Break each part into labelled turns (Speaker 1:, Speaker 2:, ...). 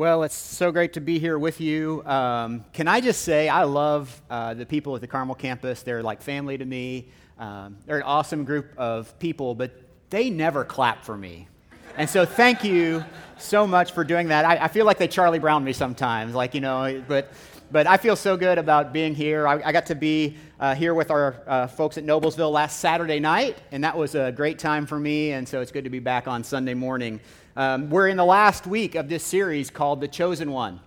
Speaker 1: Well, it's so great to be here with you. Um, can I just say, I love uh, the people at the Carmel campus. They're like family to me. Um, they're an awesome group of people, but they never clap for me. And so, thank you so much for doing that. I, I feel like they Charlie Brown me sometimes, like, you know, but, but I feel so good about being here. I, I got to be uh, here with our uh, folks at Noblesville last Saturday night, and that was a great time for me. And so, it's good to be back on Sunday morning. Um, we're in the last week of this series called The Chosen One.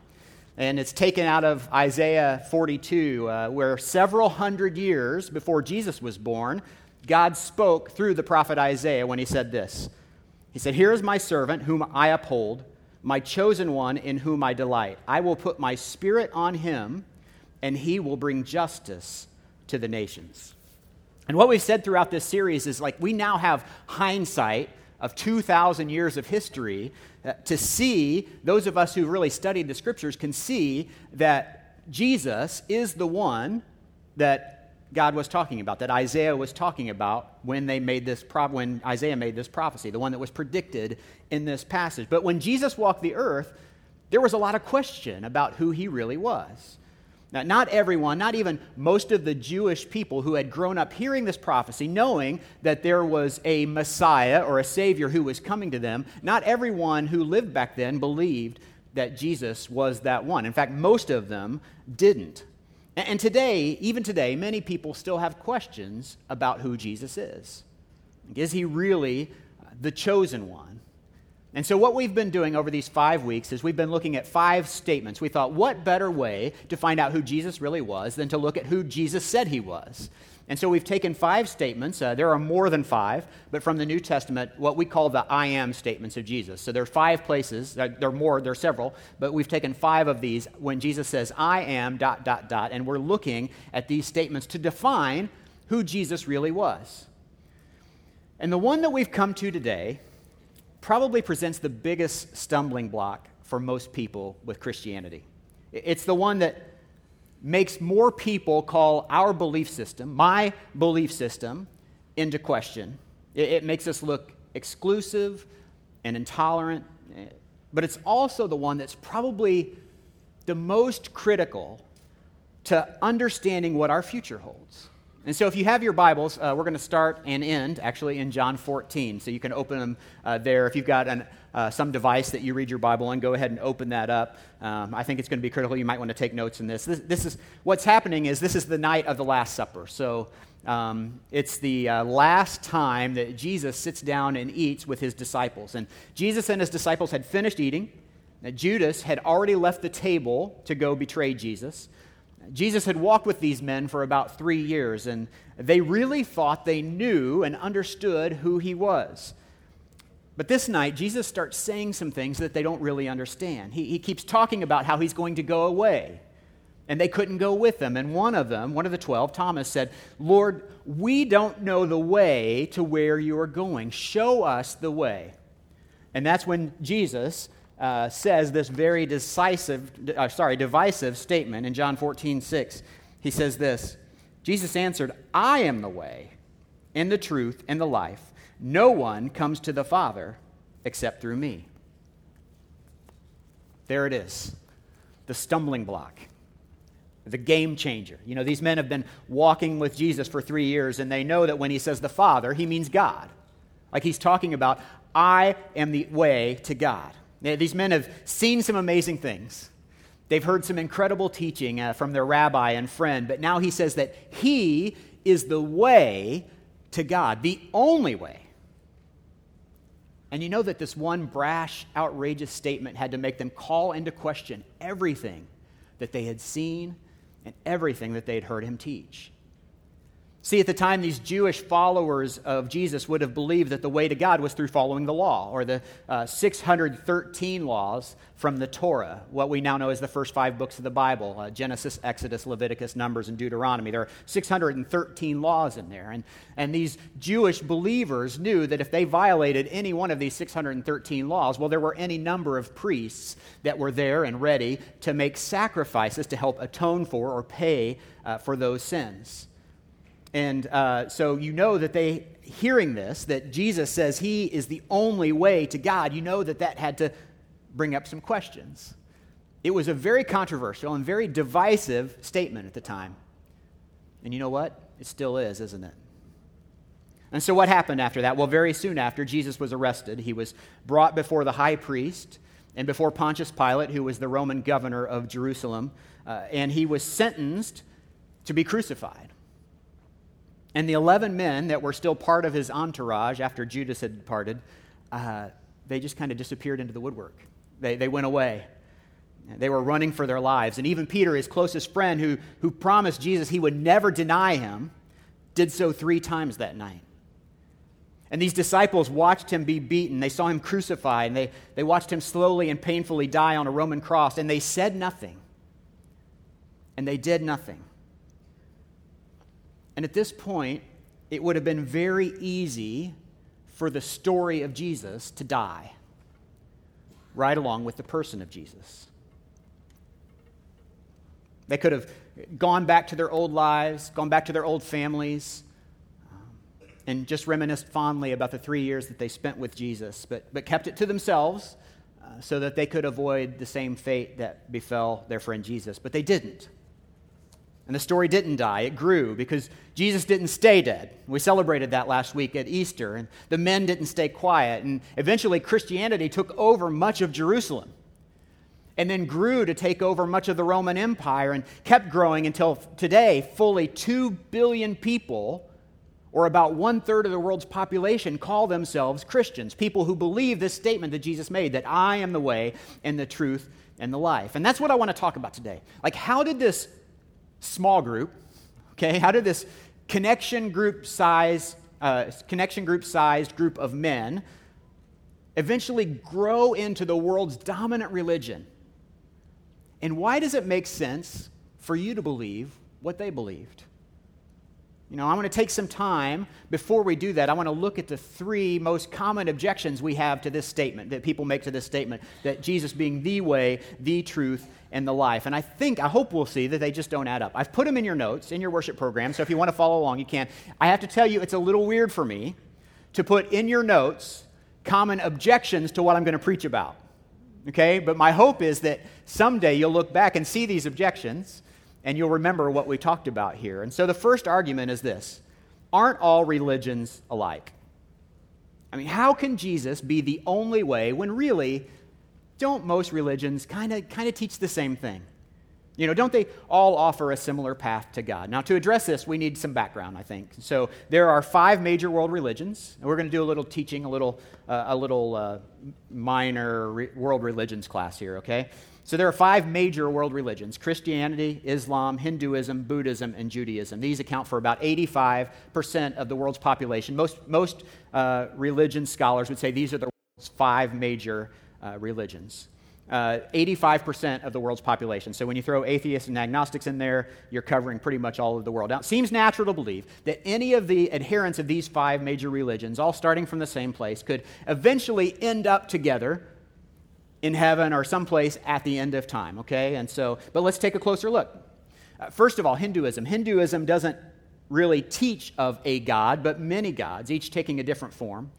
Speaker 1: And it's taken out of Isaiah 42, uh, where several hundred years before Jesus was born, God spoke through the prophet Isaiah when he said this He said, Here is my servant whom I uphold, my chosen one in whom I delight. I will put my spirit on him, and he will bring justice to the nations. And what we've said throughout this series is like we now have hindsight of 2,000 years of history uh, to see, those of us who really studied the scriptures can see that Jesus is the one that God was talking about, that Isaiah was talking about when they made this pro- when Isaiah made this prophecy, the one that was predicted in this passage. But when Jesus walked the earth, there was a lot of question about who he really was. Now, not everyone, not even most of the Jewish people who had grown up hearing this prophecy, knowing that there was a Messiah or a Savior who was coming to them, not everyone who lived back then believed that Jesus was that one. In fact, most of them didn't. And today, even today, many people still have questions about who Jesus is. Is he really the chosen one? And so, what we've been doing over these five weeks is we've been looking at five statements. We thought, what better way to find out who Jesus really was than to look at who Jesus said he was? And so, we've taken five statements. Uh, there are more than five, but from the New Testament, what we call the I am statements of Jesus. So, there are five places. Uh, there are more, there are several, but we've taken five of these when Jesus says, I am, dot, dot, dot. And we're looking at these statements to define who Jesus really was. And the one that we've come to today probably presents the biggest stumbling block for most people with Christianity. It's the one that makes more people call our belief system, my belief system, into question. It, makes us look exclusive and intolerant, eh, but it's also the one that's probably the most critical to understanding what our future holds. And so, if you have your Bibles, uh, we're going to start and end actually in John 14. So, you can open them uh, there. If you've got an, uh, some device that you read your Bible on, go ahead and open that up. Um, I think it's going to be critical. You might want to take notes in this. this. This, is what's happening is this is the night of the Last Supper. So, um, it's the uh, last time that Jesus sits down and eats with his disciples. And Jesus and his disciples had finished eating. Now, Judas had already left the table to go betray Jesus. Jesus had walked with these men for about three years, and they really thought they knew and understood who he was. But this night, Jesus starts saying some things that they don't really understand. He, he keeps talking about how he's going to go away, and they couldn't go with him. And one of them, one of the twelve, Thomas, said, Lord, we don't know the way to where you are going. Show us the way. And that's when Jesus uh, says this very decisive, uh, sorry, divisive statement in John 14, 6. He says this Jesus answered, I am the way, and the truth, and the life. No one comes to the Father except through me. There it is, the stumbling block, the game changer. You know, these men have been walking with Jesus for three years, and they know that when he says the Father, he means God. Like he's talking about, I am the way to God. These men have seen some amazing things. They've heard some incredible teaching uh, from their rabbi and friend, but now he says that he is the way to God, the only way. And you know that this one brash, outrageous statement had to make them call into question everything that they had seen and everything that they had heard him teach. See, at the time, these Jewish followers of Jesus would have believed that the way to God was through following the law, or the uh, 613 laws from the Torah, what we now know as the first five books of the Bible uh, Genesis, Exodus, Leviticus, Numbers, and Deuteronomy. There are 613 laws in there. And, and these Jewish believers knew that if they violated any one of these 613 laws, well, there were any number of priests that were there and ready to make sacrifices to help atone for or pay uh, for those sins. And uh, so you know that they, hearing this, that Jesus says he is the only way to God, you know that that had to bring up some questions. It was a very controversial and very divisive statement at the time. And you know what? It still is, isn't it? And so, what happened after that? Well, very soon after, Jesus was arrested. He was brought before the high priest and before Pontius Pilate, who was the Roman governor of Jerusalem, uh, and he was sentenced to be crucified. And the 11 men that were still part of his entourage after Judas had departed, uh, they just kind of disappeared into the woodwork. They, they went away. They were running for their lives. And even Peter, his closest friend, who, who promised Jesus he would never deny him, did so three times that night. And these disciples watched him be beaten. They saw him crucified, and they, they watched him slowly and painfully die on a Roman cross, and they said nothing. And they did nothing. And at this point, it would have been very easy for the story of Jesus to die, right along with the person of Jesus. They could have gone back to their old lives, gone back to their old families, um, and just reminisced fondly about the three years that they spent with Jesus, but, but kept it to themselves uh, so that they could avoid the same fate that befell their friend Jesus. But they didn't. And the story didn't die, it grew because Jesus didn't stay dead. We celebrated that last week at Easter, and the men didn't stay quiet. And eventually, Christianity took over much of Jerusalem and then grew to take over much of the Roman Empire and kept growing until today, fully 2 billion people, or about one third of the world's population, call themselves Christians. People who believe this statement that Jesus made that I am the way and the truth and the life. And that's what I want to talk about today. Like, how did this small group, okay, how did this connection group size, uh, connection group sized group of men eventually grow into the world's dominant religion? And why does it make sense for you to believe what they believed? You know, I want to take some time before we do that. I want to look at the three most common objections we have to this statement, that people make to this statement, that Jesus being the way, the truth, and the life. And I think, I hope we'll see that they just don't add up. I've put them in your notes, in your worship program, so if you want to follow along, you can. I have to tell you, it's a little weird for me to put in your notes common objections to what I'm going to preach about. Okay? But my hope is that someday you'll look back and see these objections and you'll remember what we talked about here. And so the first argument is this Aren't all religions alike? I mean, how can Jesus be the only way when really, don't most religions kind of kind of teach the same thing? You know, don't they all offer a similar path to God? Now, to address this, we need some background, I think. So, there are five major world religions, and we're going to do a little teaching, a little, uh, a little uh, minor re- world religions class here, okay? So, there are five major world religions Christianity, Islam, Hinduism, Buddhism, and Judaism. These account for about 85% of the world's population. Most, most uh, religion scholars would say these are the world's five major uh, religions uh, 85% of the world's population. So when you throw atheists and agnostics in there, you're covering pretty much all of the world. Now, it seems natural to believe that any of the adherents of these five major religions, all starting from the same place, could eventually end up together in heaven or someplace at the end of time, okay? And so, but let's take a closer look. Uh, first of all, Hinduism. Hinduism doesn't really teach of a God, but many gods, each taking a different form.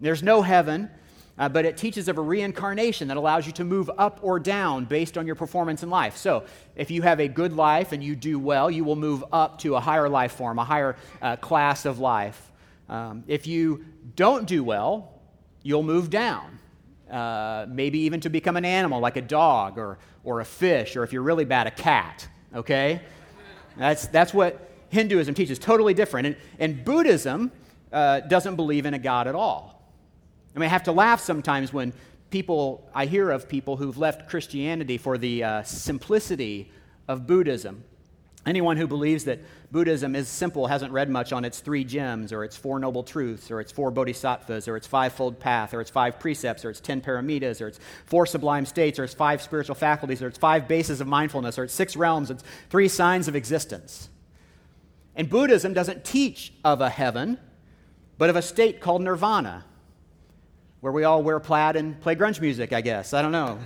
Speaker 1: There's no heaven uh, but it teaches of a reincarnation that allows you to move up or down based on your performance in life. So, if you have a good life and you do well, you will move up to a higher life form, a higher uh, class of life. Um, if you don't do well, you'll move down. Uh, maybe even to become an animal like a dog or, or a fish, or if you're really bad, a cat. Okay? That's, that's what Hinduism teaches, totally different. And, and Buddhism uh, doesn't believe in a God at all. I mean, I have to laugh sometimes when people, I hear of people who've left Christianity for the uh, simplicity of Buddhism. Anyone who believes that Buddhism is simple hasn't read much on its three gems, or its four noble truths, or its four bodhisattvas, or its fivefold path, or its five precepts, or its ten paramitas, or its four sublime states, or its five spiritual faculties, or its five bases of mindfulness, or its six realms, its three signs of existence. And Buddhism doesn't teach of a heaven, but of a state called nirvana, where we all wear plaid and play grunge music, I guess. I don't know.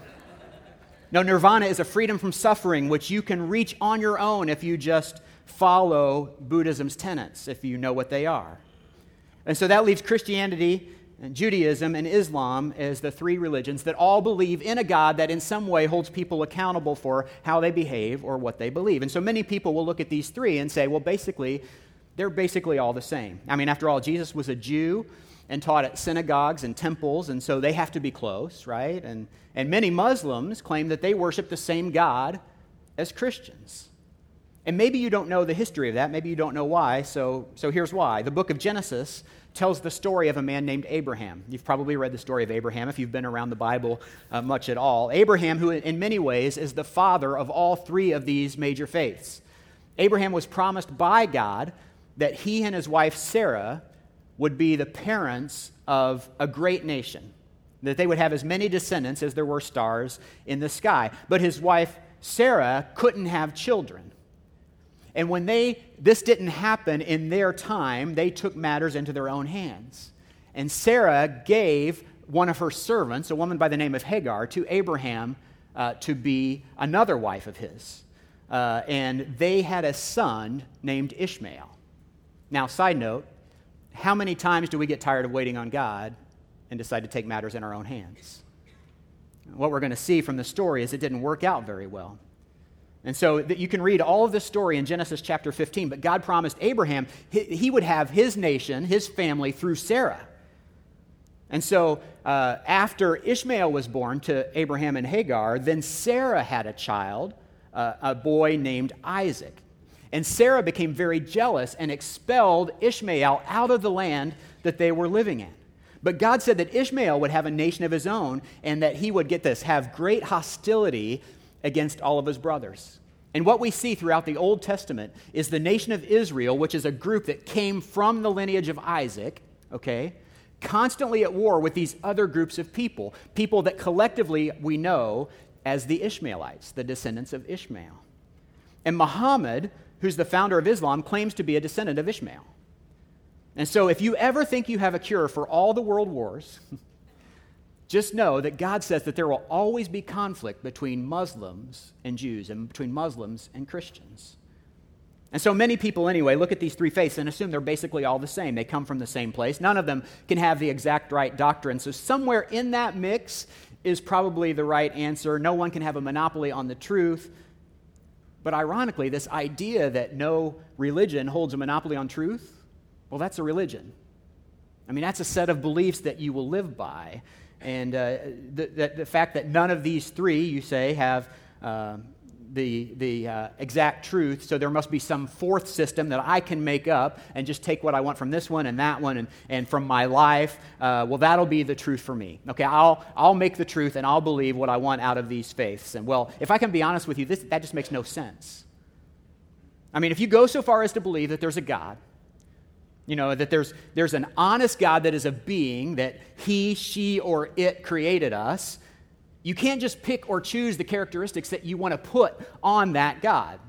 Speaker 1: No, nirvana is a freedom from suffering, which you can reach on your own if you just follow Buddhism's tenets, if you know what they are. And so that leaves Christianity and Judaism and Islam as the three religions that all believe in a God that in some way holds people accountable for how they behave or what they believe. And so many people will look at these three and say, well, basically, they're basically all the same. I mean, after all, Jesus was a Jew and taught at synagogues and temples, and so they have to be close, right? And, and many Muslims claim that they worship the same God as Christians. And maybe you don't know the history of that. Maybe you don't know why. So, so here's why. The book of Genesis tells the story of a man named Abraham. You've probably read the story of Abraham if you've been around the Bible uh, much at all. Abraham, who in many ways is the father of all three of these major faiths. Abraham was promised by God that he and his wife Sarah would be the parents of a great nation, that they would have as many descendants as there were stars in the sky. But his wife Sarah couldn't have children. And when they, this didn't happen in their time, they took matters into their own hands. And Sarah gave one of her servants, a woman by the name of Hagar, to Abraham uh, to be another wife of his. Uh, and they had a son named Ishmael. Now, side note, how many times do we get tired of waiting on God and decide to take matters in our own hands? What we're going to see from the story is it didn't work out very well. And so that you can read all of this story in Genesis chapter 15, but God promised Abraham he would have his nation, his family, through Sarah. And so uh, after Ishmael was born to Abraham and Hagar, then Sarah had a child, uh, a boy named Isaac. And Sarah became very jealous and expelled Ishmael out of the land that they were living in. But God said that Ishmael would have a nation of his own and that he would get this, have great hostility against all of his brothers. And what we see throughout the Old Testament is the nation of Israel, which is a group that came from the lineage of Isaac, okay, constantly at war with these other groups of people, people that collectively we know as the Ishmaelites, the descendants of Ishmael. And Muhammad, who's the founder of Islam, claims to be a descendant of Ishmael. And so if you ever think you have a cure for all the world wars, just know that God says that there will always be conflict between Muslims and Jews and between Muslims and Christians. And so many people, anyway, look at these three faiths and assume they're basically all the same. They come from the same place. None of them can have the exact right doctrine. So, somewhere in that mix is probably the right answer. No one can have a monopoly on the truth. But ironically, this idea that no religion holds a monopoly on truth, well, that's a religion. I mean, that's a set of beliefs that you will live by. And uh, the, the, the, fact that none of these three, you say, have uh, the, the uh, exact truth, so there must be some fourth system that I can make up and just take what I want from this one and that one and, and from my life. Uh, well, that'll be the truth for me. Okay, I'll, I'll make the truth and I'll believe what I want out of these faiths. And well, if I can be honest with you, this, that just makes no sense. I mean, if you go so far as to believe that there's a God, you know, that there's, there's an honest God that is a being, that he, she, or it created us. You can't just pick or choose the characteristics that you want to put on that God.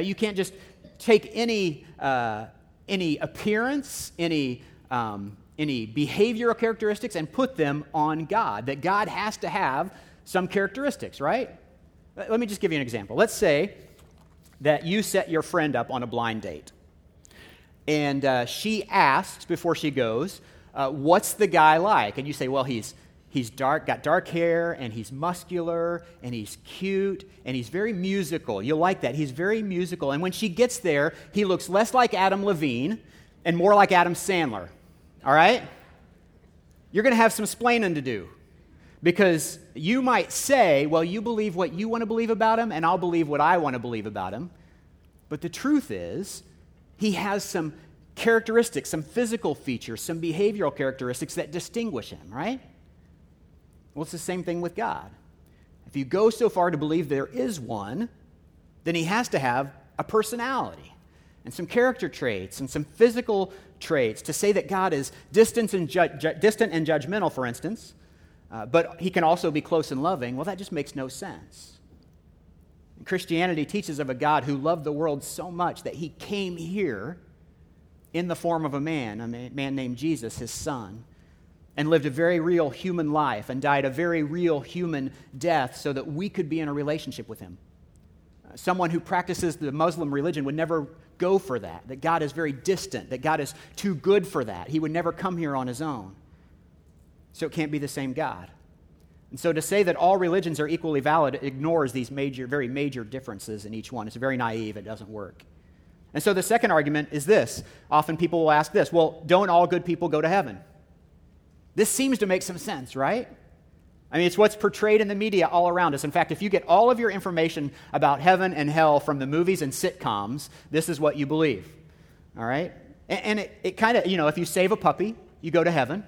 Speaker 1: You can't just take any, uh, any appearance, any, um, any behavioral characteristics, and put them on God. That God has to have some characteristics, right? Let me just give you an example. Let's say that you set your friend up on a blind date and uh, she asks before she goes, uh, What's the guy like? And you say, Well, he's, he's dark, got dark hair, and he's muscular, and he's cute, and he's very musical. You'll like that. He's very musical. And when she gets there, he looks less like Adam Levine and more like Adam Sandler. All right? You're going to have some splaining to do. Because you might say, well, you believe what you want to believe about him, and I'll believe what I want to believe about him. But the truth is, he has some characteristics, some physical features, some behavioral characteristics that distinguish him, right? Well, it's the same thing with God. If you go so far to believe there is one, then he has to have a personality and some character traits and some physical traits to say that God is distant and, ju- ju- distant and judgmental, for instance, uh, but he can also be close and loving. Well, that just makes no sense. Christianity teaches of a God who loved the world so much that he came here in the form of a man, a man named Jesus, his son, and lived a very real human life and died a very real human death so that we could be in a relationship with him. Uh, someone who practices the Muslim religion would never go for that, that God is very distant, that God is too good for that. He would never come here on his own. So it can't be the same God. And so to say that all religions are equally valid ignores these major, very major differences in each one. It's very naive, it doesn't work. And so the second argument is this. Often people will ask this well, don't all good people go to heaven? This seems to make some sense, right? I mean, it's what's portrayed in the media all around us. In fact, if you get all of your information about heaven and hell from the movies and sitcoms, this is what you believe. All right? And, and it, it kind of, you know, if you save a puppy, you go to heaven.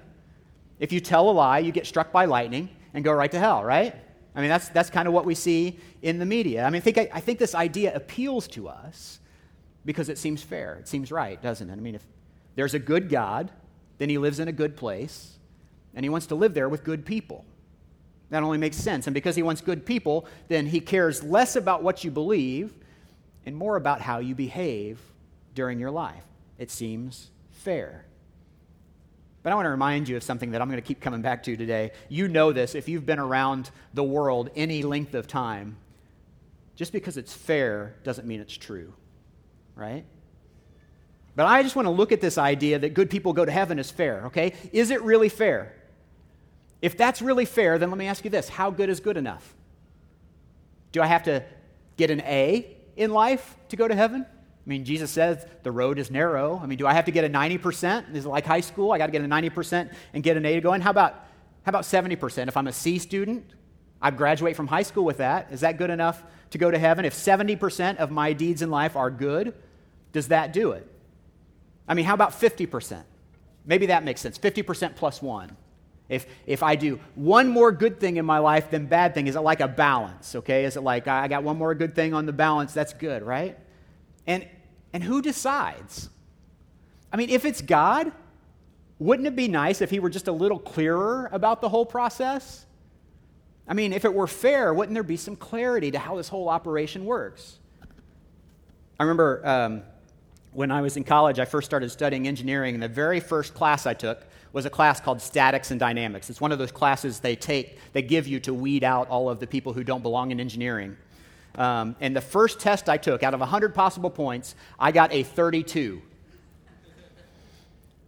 Speaker 1: If you tell a lie, you get struck by lightning and go right to hell, right? I mean, that's, that's kind of what we see in the media. I mean, I think, I, I think this idea appeals to us because it seems fair. It seems right, doesn't it? I mean, if there's a good God, then he lives in a good place, and he wants to live there with good people. That only makes sense. And because he wants good people, then he cares less about what you believe and more about how you behave during your life. It seems fair. But I want to remind you of something that I'm going to keep coming back to today. You know this if you've been around the world any length of time. Just because it's fair doesn't mean it's true, right? But I just want to look at this idea that good people go to heaven is fair, okay? Is it really fair? If that's really fair, then let me ask you this how good is good enough? Do I have to get an A in life to go to heaven? I mean, Jesus says the road is narrow. I mean, do I have to get a 90%? Is it like high school? I got to get a 90% and get an A to go in? How about, how about 70%? If I'm a C student, I graduate from high school with that. Is that good enough to go to heaven? If 70% of my deeds in life are good, does that do it? I mean, how about 50%? Maybe that makes sense. 50% plus one. If, if I do one more good thing in my life than bad thing, is it like a balance? Okay? Is it like I got one more good thing on the balance? That's good, right? And, and who decides? I mean, if it's God, wouldn't it be nice if he were just a little clearer about the whole process? I mean, if it were fair, wouldn't there be some clarity to how this whole operation works? I remember um, when I was in college, I first started studying engineering, and the very first class I took was a class called Statics and Dynamics. It's one of those classes they take, they give you to weed out all of the people who don't belong in engineering. Um, and the first test I took, out of 100 possible points, I got a 32.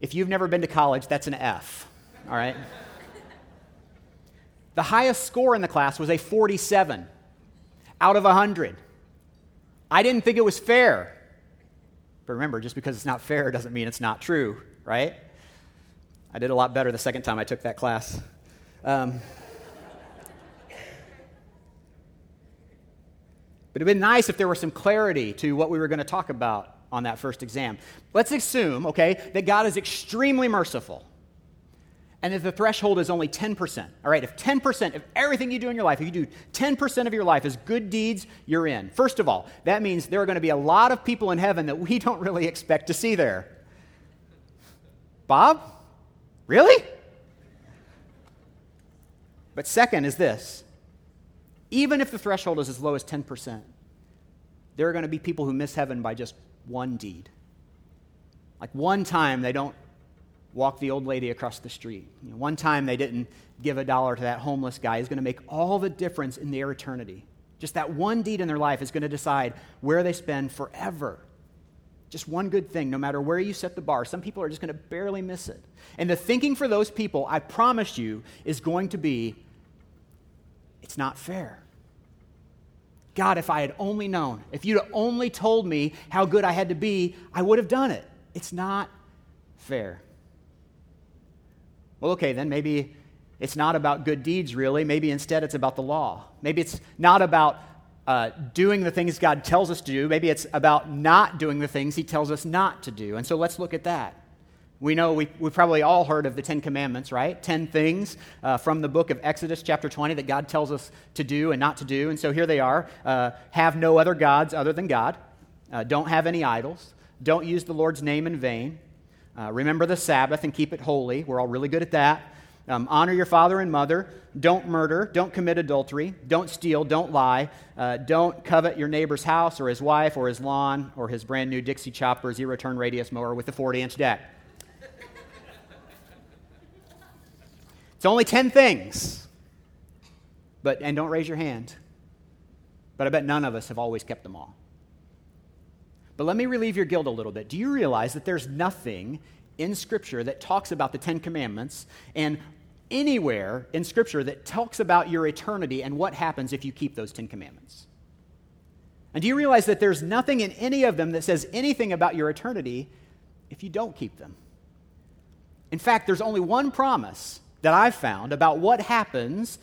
Speaker 1: If you've never been to college, that's an F, all right? the highest score in the class was a 47 out of 100. I didn't think it was fair. But remember, just because it's not fair doesn't mean it's not true, right? I did a lot better the second time I took that class. Um, But it'd been nice if there were some clarity to what we were going to talk about on that first exam. Let's assume, okay, that God is extremely merciful and that the threshold is only 10%. All right, if 10% of everything you do in your life, if you do 10% of your life as good deeds, you're in. First of all, that means there are going to be a lot of people in heaven that we don't really expect to see there. Bob? Really? But second is this even if the threshold is as low as 10%, there are going to be people who miss heaven by just one deed. Like one time they don't walk the old lady across the street. You know, one time they didn't give a dollar to that homeless guy is going to make all the difference in their eternity. Just that one deed in their life is going to decide where they spend forever. Just one good thing, no matter where you set the bar. Some people are just going to barely miss it. And the thinking for those people, I promise you, is going to be it's not fair. God, if I had only known, if you'd only told me how good I had to be, I would have done it. It's not fair. Well, okay, then maybe it's not about good deeds, really. Maybe instead it's about the law. Maybe it's not about uh, doing the things God tells us to do. Maybe it's about not doing the things He tells us not to do. And so let's look at that. We know we, we've probably all heard of the Ten Commandments, right? Ten things uh, from the book of Exodus, chapter 20, that God tells us to do and not to do. And so here they are uh, have no other gods other than God, uh, don't have any idols, don't use the Lord's name in vain, uh, remember the Sabbath and keep it holy. We're all really good at that. Um, honor your father and mother. Don't murder. Don't commit adultery. Don't steal. Don't lie. Uh, don't covet your neighbor's house or his wife or his lawn or his brand new Dixie chopper zero turn radius mower with a 40 inch deck. It's only 10 things. But, and don't raise your hand. But I bet none of us have always kept them all. But let me relieve your guilt a little bit. Do you realize that there's nothing in Scripture that talks about the Ten Commandments and anywhere in Scripture that talks about your eternity and what happens if you keep those Ten Commandments. And do you realize that there's nothing in any of them that says anything about your eternity if you don't keep them? In fact, there's only one promise that I've found about what happens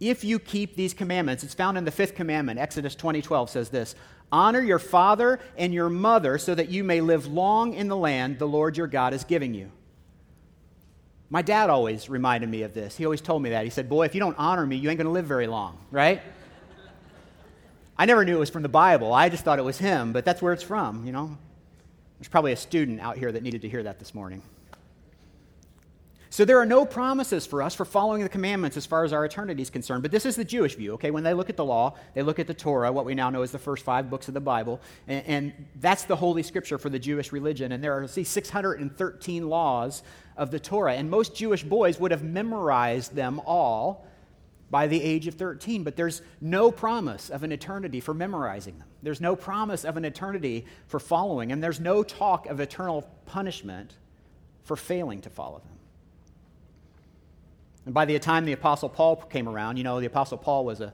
Speaker 1: if you keep these commandments. It's found in the fifth commandment. Exodus 20:12 says this: "Honor your father and your mother so that you may live long in the land the Lord your God is giving you." My dad always reminded me of this. He always told me that. He said, Boy, if you don't honor me, you ain't going to live very long, right? I never knew it was from the Bible. I just thought it was him, but that's where it's from, you know? There's probably a student out here that needed to hear that this morning. So there are no promises for us for following the commandments as far as our eternity is concerned. But this is the Jewish view, okay? When they look at the law, they look at the Torah, what we now know as the first five books of the Bible, and, and that's the holy scripture for the Jewish religion. And there are, see, 613 laws of the Torah. And most Jewish boys would have memorized them all by the age of 13. But there's no promise of an eternity for memorizing them. There's no promise of an eternity for following. And there's no talk of eternal punishment for failing to follow them. And by the time the Apostle Paul came around, you know, the Apostle Paul was a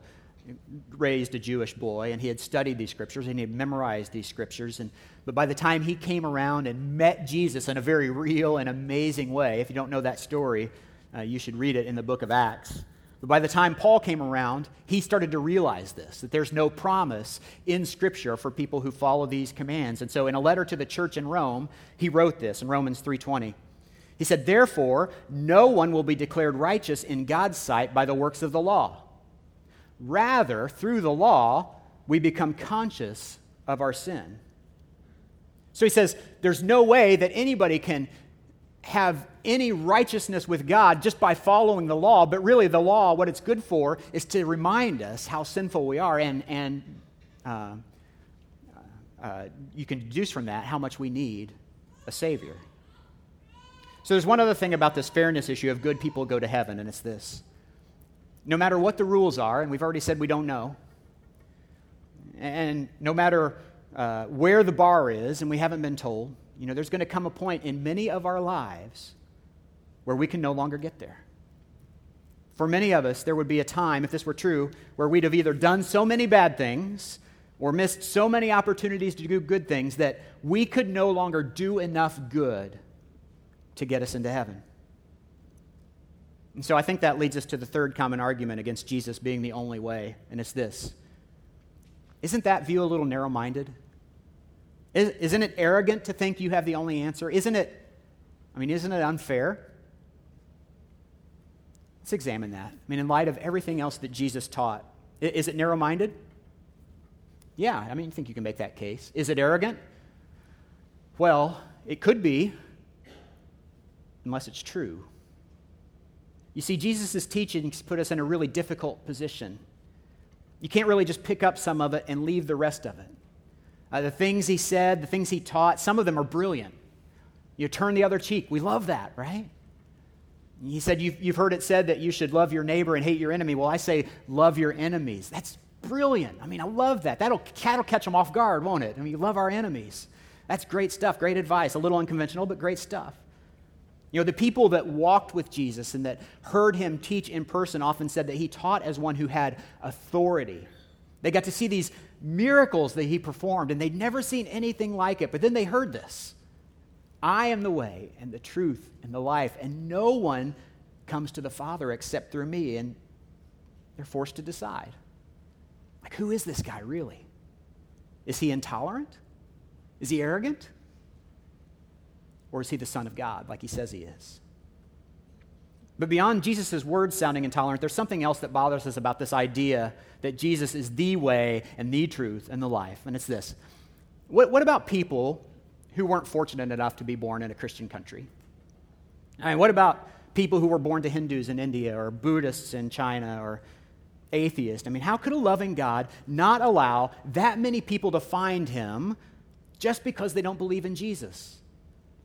Speaker 1: raised a Jewish boy and he had studied these scriptures and he had memorized these scriptures. And, but by the time he came around and met Jesus in a very real and amazing way, if you don't know that story, uh, you should read it in the book of Acts. But by the time Paul came around, he started to realize this that there's no promise in Scripture for people who follow these commands. And so in a letter to the church in Rome, he wrote this in Romans 3:20. He said, Therefore, no one will be declared righteous in God's sight by the works of the law. Rather, through the law, we become conscious of our sin. So he says, There's no way that anybody can have any righteousness with God just by following the law, but really, the law, what it's good for, is to remind us how sinful we are, and, and uh, uh, you can deduce from that how much we need a Savior. So there's one other thing about this fairness issue of good people go to heaven, and it's this. No matter what the rules are, and we've already said we don't know, and no matter uh, where the bar is, and we haven't been told, you know, there's going to come a point in many of our lives where we can no longer get there. For many of us, there would be a time, if this were true, where we'd have either done so many bad things or missed so many opportunities to do good things that we could no longer do enough good to get us into heaven. And so I think that leads us to the third common argument against Jesus being the only way, and it's this Isn't that view a little narrow minded? Isn't it arrogant to think you have the only answer? Isn't it, I mean, isn't it unfair? Let's examine that. I mean, in light of everything else that Jesus taught, is it narrow minded? Yeah, I mean, I think you can make that case. Is it arrogant? Well, it could be, unless it's true. You see, Jesus' teachings put us in a really difficult position. You can't really just pick up some of it and leave the rest of it. Uh, the things he said, the things he taught, some of them are brilliant. You turn the other cheek. We love that, right? He said, you've, you've heard it said that you should love your neighbor and hate your enemy. Well, I say, love your enemies. That's brilliant. I mean, I love that. That'll, that'll catch them off guard, won't it? I mean, you love our enemies. That's great stuff, great advice. A little unconventional, but great stuff. You know, the people that walked with Jesus and that heard him teach in person often said that he taught as one who had authority. They got to see these miracles that he performed, and they'd never seen anything like it. But then they heard this I am the way and the truth and the life, and no one comes to the Father except through me. And they're forced to decide like, who is this guy really? Is he intolerant? Is he arrogant? Or is he the Son of God, like he says he is? But beyond Jesus' words sounding intolerant, there's something else that bothers us about this idea that Jesus is the way and the truth and the life. And it's this What, what about people who weren't fortunate enough to be born in a Christian country? I mean, what about people who were born to Hindus in India or Buddhists in China or atheists? I mean, how could a loving God not allow that many people to find him just because they don't believe in Jesus?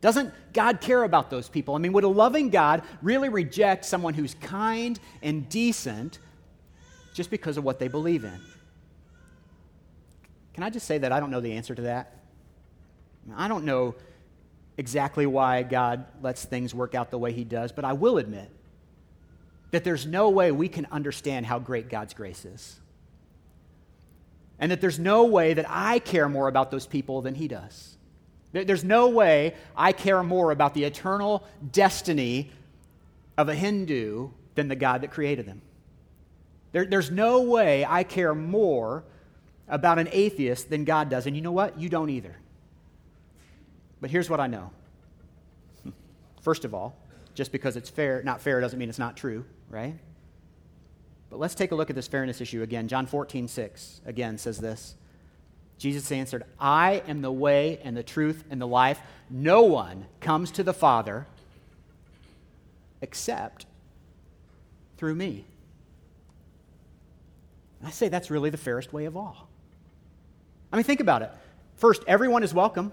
Speaker 1: Doesn't God care about those people? I mean, would a loving God really reject someone who's kind and decent just because of what they believe in? Can I just say that I don't know the answer to that? I don't know exactly why God lets things work out the way He does, but I will admit that there's no way we can understand how great God's grace is. And that there's no way that I care more about those people than He does. There's no way I care more about the eternal destiny of a Hindu than the God that created them. There, there's no way I care more about an atheist than God does. And you know what? You don't either. But here's what I know. First of all, just because it's fair, not fair doesn't mean it's not true, right? But let's take a look at this fairness issue again. John 14, 6 again says this. Jesus answered, I am the way and the truth and the life. No one comes to the Father except through me. And I say that's really the fairest way of all. I mean, think about it. First, everyone is welcome.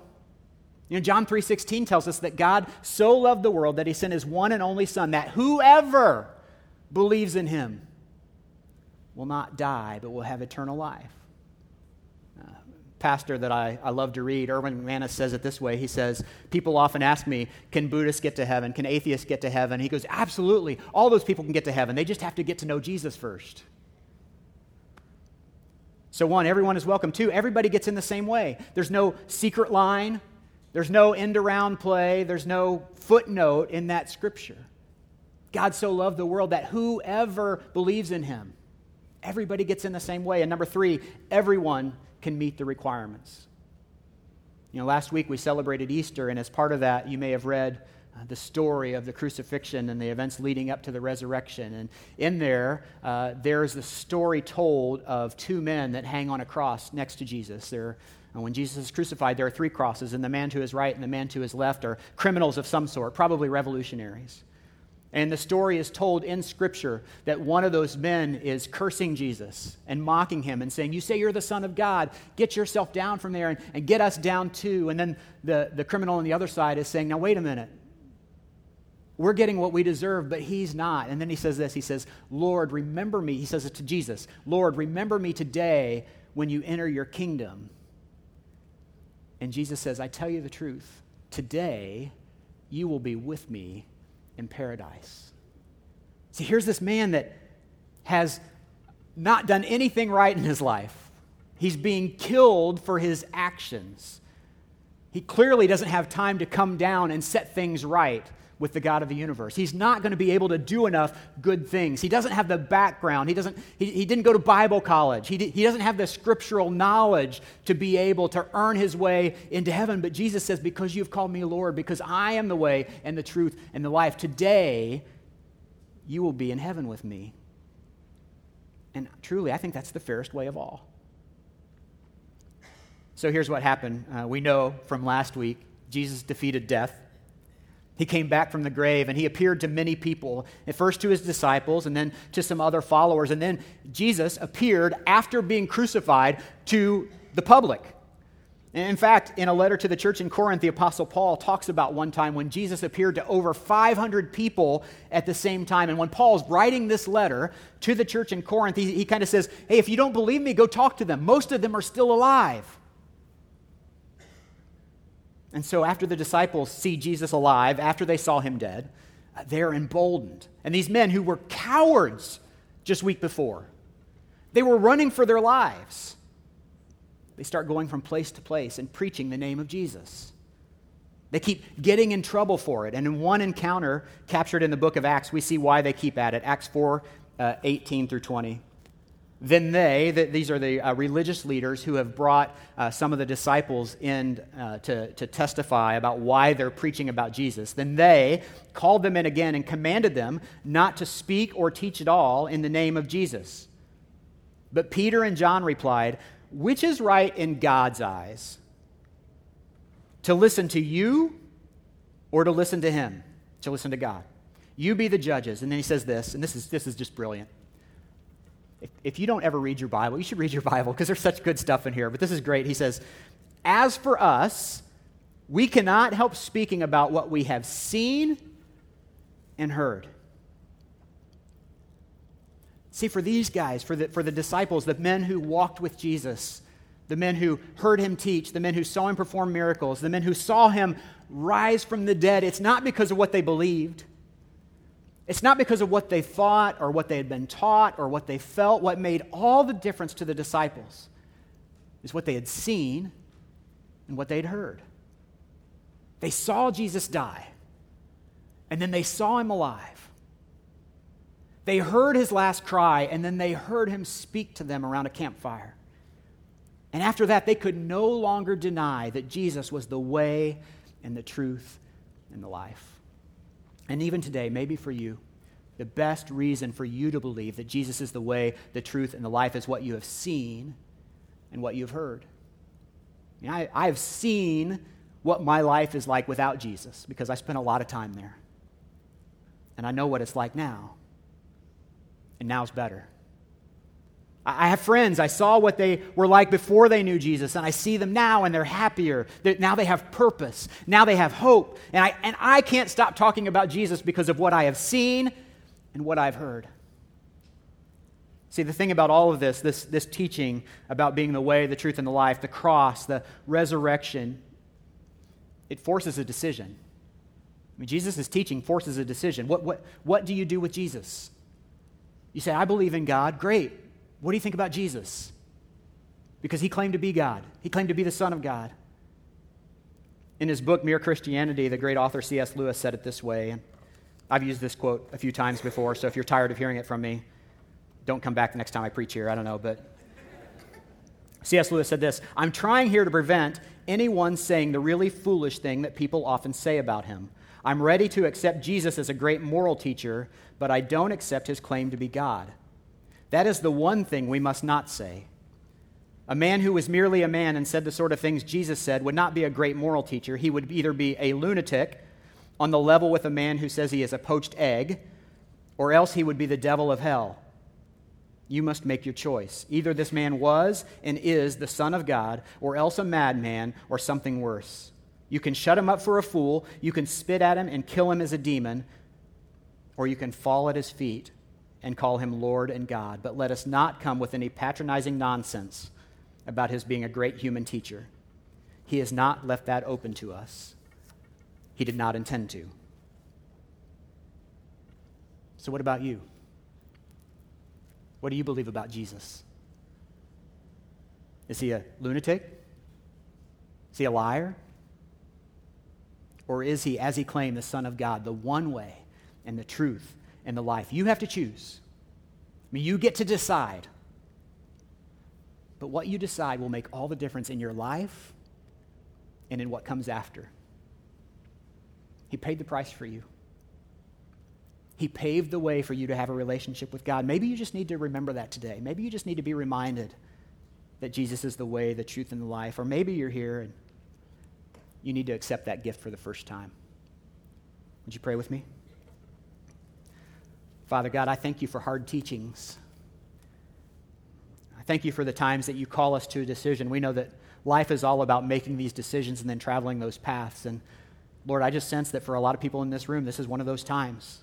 Speaker 1: You know, John 3:16 tells us that God so loved the world that he sent his one and only son that whoever believes in him will not die but will have eternal life. Pastor that I, I love to read, Erwin McManus, says it this way. He says, People often ask me, Can Buddhists get to heaven? Can atheists get to heaven? He goes, Absolutely. All those people can get to heaven. They just have to get to know Jesus first. So, one, everyone is welcome. Two, everybody gets in the same way. There's no secret line, there's no end around play, there's no footnote in that scripture. God so loved the world that whoever believes in him, everybody gets in the same way. And number three, everyone can meet the requirements. You know, last week we celebrated Easter, and as part of that, you may have read uh, the story of the crucifixion and the events leading up to the resurrection. And in there, uh, there's the story told of two men that hang on a cross next to Jesus. There, and when Jesus is crucified, there are three crosses, and the man to his right and the man to his left are criminals of some sort, probably revolutionaries. And the story is told in Scripture that one of those men is cursing Jesus and mocking him and saying, You say you're the Son of God. Get yourself down from there and, and get us down too. And then the, the criminal on the other side is saying, Now, wait a minute. We're getting what we deserve, but he's not. And then he says this He says, Lord, remember me. He says it to Jesus Lord, remember me today when you enter your kingdom. And Jesus says, I tell you the truth. Today, you will be with me in paradise. See, here's this man that has not done anything right in his life. He's being killed for his actions. He clearly doesn't have time to come down and set things right with the God of the universe. He's not going to be able to do enough good things. He doesn't have the background. He, doesn't, he, he didn't go to Bible college. He, he doesn't have the scriptural knowledge to be able to earn his way into heaven. But Jesus says, Because you've called me Lord, because I am the way and the truth and the life, today you will be in heaven with me. And truly, I think that's the fairest way of all. So here's what happened. Uh, we know from last week Jesus defeated death. He came back from the grave and he appeared to many people, at first to his disciples and then to some other followers. And then Jesus appeared after being crucified to the public. in fact, in a letter to the church in Corinth, the Apostle Paul talks about one time when Jesus appeared to over 500 people at the same time. And when Paul's writing this letter to the church in Corinth, he, he kind of says, Hey, if you don't believe me, go talk to them. Most of them are still alive. And so, after the disciples see Jesus alive, after they saw him dead, uh, they're emboldened. And these men who were cowards just week before, they were running for their lives. They start going from place to place and preaching the name of Jesus. They keep getting in trouble for it. And in one encounter captured in the book of Acts, we see why they keep at it. Acts 4 uh, 18 through 20. Then they, the, these are the uh, religious leaders who have brought uh, some of the disciples in uh, to, to testify about why they're preaching about Jesus. Then they called them in again and commanded them not to speak or teach at all in the name of Jesus. But Peter and John replied, Which is right in God's eyes? To listen to you or to listen to him? To listen to God. You be the judges. And then he says this, and this is, this is just brilliant. If, if you don't ever read your Bible, you should read your Bible because there's such good stuff in here. But this is great. He says, As for us, we cannot help speaking about what we have seen and heard. See, for these guys, for the, for the disciples, the men who walked with Jesus, the men who heard him teach, the men who saw him perform miracles, the men who saw him rise from the dead, it's not because of what they believed. It's not because of what they thought or what they had been taught or what they felt. What made all the difference to the disciples is what they had seen and what they'd heard. They saw Jesus die, and then they saw him alive. They heard his last cry, and then they heard him speak to them around a campfire. And after that, they could no longer deny that Jesus was the way and the truth and the life. And even today, maybe for you, the best reason for you to believe that Jesus is the way, the truth, and the life is what you have seen and what you've heard. I, mean, I, I have seen what my life is like without Jesus because I spent a lot of time there. And I know what it's like now. And now's better. I have friends. I saw what they were like before they knew Jesus, and I see them now, and they're happier. They're, now they have purpose. Now they have hope. And I, and I can't stop talking about Jesus because of what I have seen and what I've heard. See, the thing about all of this, this, this teaching about being the way, the truth, and the life, the cross, the resurrection, it forces a decision. I mean, Jesus' teaching forces a decision. What, what, what do you do with Jesus? You say, I believe in God. Great. What do you think about Jesus? Because he claimed to be God, he claimed to be the Son of God. In his book, Mere Christianity, the great author C.S. Lewis said it this way. And I've used this quote a few times before, so if you're tired of hearing it from me, don't come back the next time I preach here. I don't know, but C.S. Lewis said this I'm trying here to prevent anyone saying the really foolish thing that people often say about him. I'm ready to accept Jesus as a great moral teacher, but I don't accept his claim to be God. That is the one thing we must not say. A man who was merely a man and said the sort of things Jesus said would not be a great moral teacher. He would either be a lunatic on the level with a man who says he is a poached egg, or else he would be the devil of hell. You must make your choice. Either this man was and is the Son of God, or else a madman, or something worse. You can shut him up for a fool, you can spit at him and kill him as a demon, or you can fall at his feet and call him Lord and God. But let us not come with any patronizing nonsense about his being a great human teacher. He has not left that open to us. He did not intend to. So, what about you? What do you believe about Jesus? Is he a lunatic? Is he a liar? Or is he, as he claimed, the Son of God, the one way and the truth and the life. You have to choose. I mean, you get to decide. But what you decide will make all the difference in your life and in what comes after. He paid the price for you. He paved the way for you to have a relationship with God. Maybe you just need to remember that today. Maybe you just need to be reminded that Jesus is the way, the truth, and the life. Or maybe you're here and you need to accept that gift for the first time. Would you pray with me? Father God, I thank you for hard teachings. I thank you for the times that you call us to a decision. We know that life is all about making these decisions and then traveling those paths. And Lord, I just sense that for a lot of people in this room, this is one of those times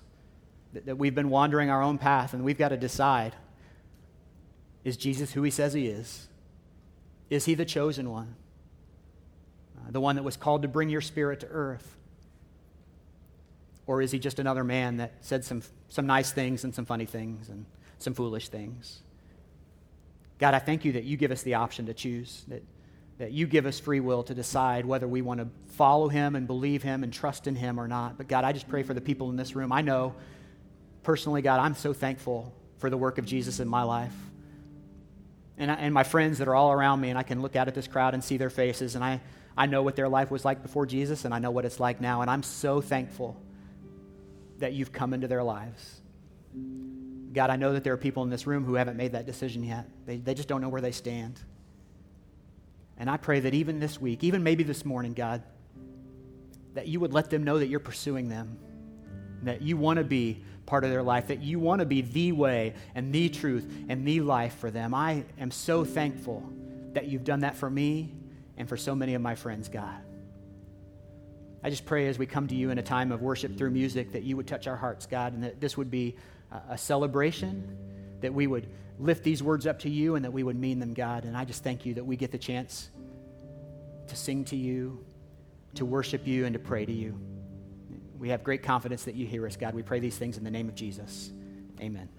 Speaker 1: that, that we've been wandering our own path and we've got to decide is Jesus who he says he is? Is he the chosen one? Uh, the one that was called to bring your spirit to earth? Or is he just another man that said some, some nice things and some funny things and some foolish things? God, I thank you that you give us the option to choose, that, that you give us free will to decide whether we want to follow him and believe him and trust in him or not. But God, I just pray for the people in this room. I know personally, God, I'm so thankful for the work of Jesus in my life. And, I, and my friends that are all around me, and I can look out at this crowd and see their faces, and I, I know what their life was like before Jesus, and I know what it's like now. And I'm so thankful that you've come into their lives. God, I know that there are people in this room who haven't made that decision yet. They, they just don't know where they stand. And I pray that even this week, even maybe this morning, God, that you would let them know that you're pursuing them, that you want to be part of their life, that you want to be the way and the truth and the life for them. I am so thankful that you've done that for me and for so many of my friends, God. I just pray as we come to you in a time of worship through music that you would touch our hearts, God, and that this would be a celebration, that we would lift these words up to you and that we would mean them, God. And I just thank you that we get the chance to sing to you, to worship you, and to pray to you. We have great confidence that you hear us, God. We pray these things in the name of Jesus. Amen.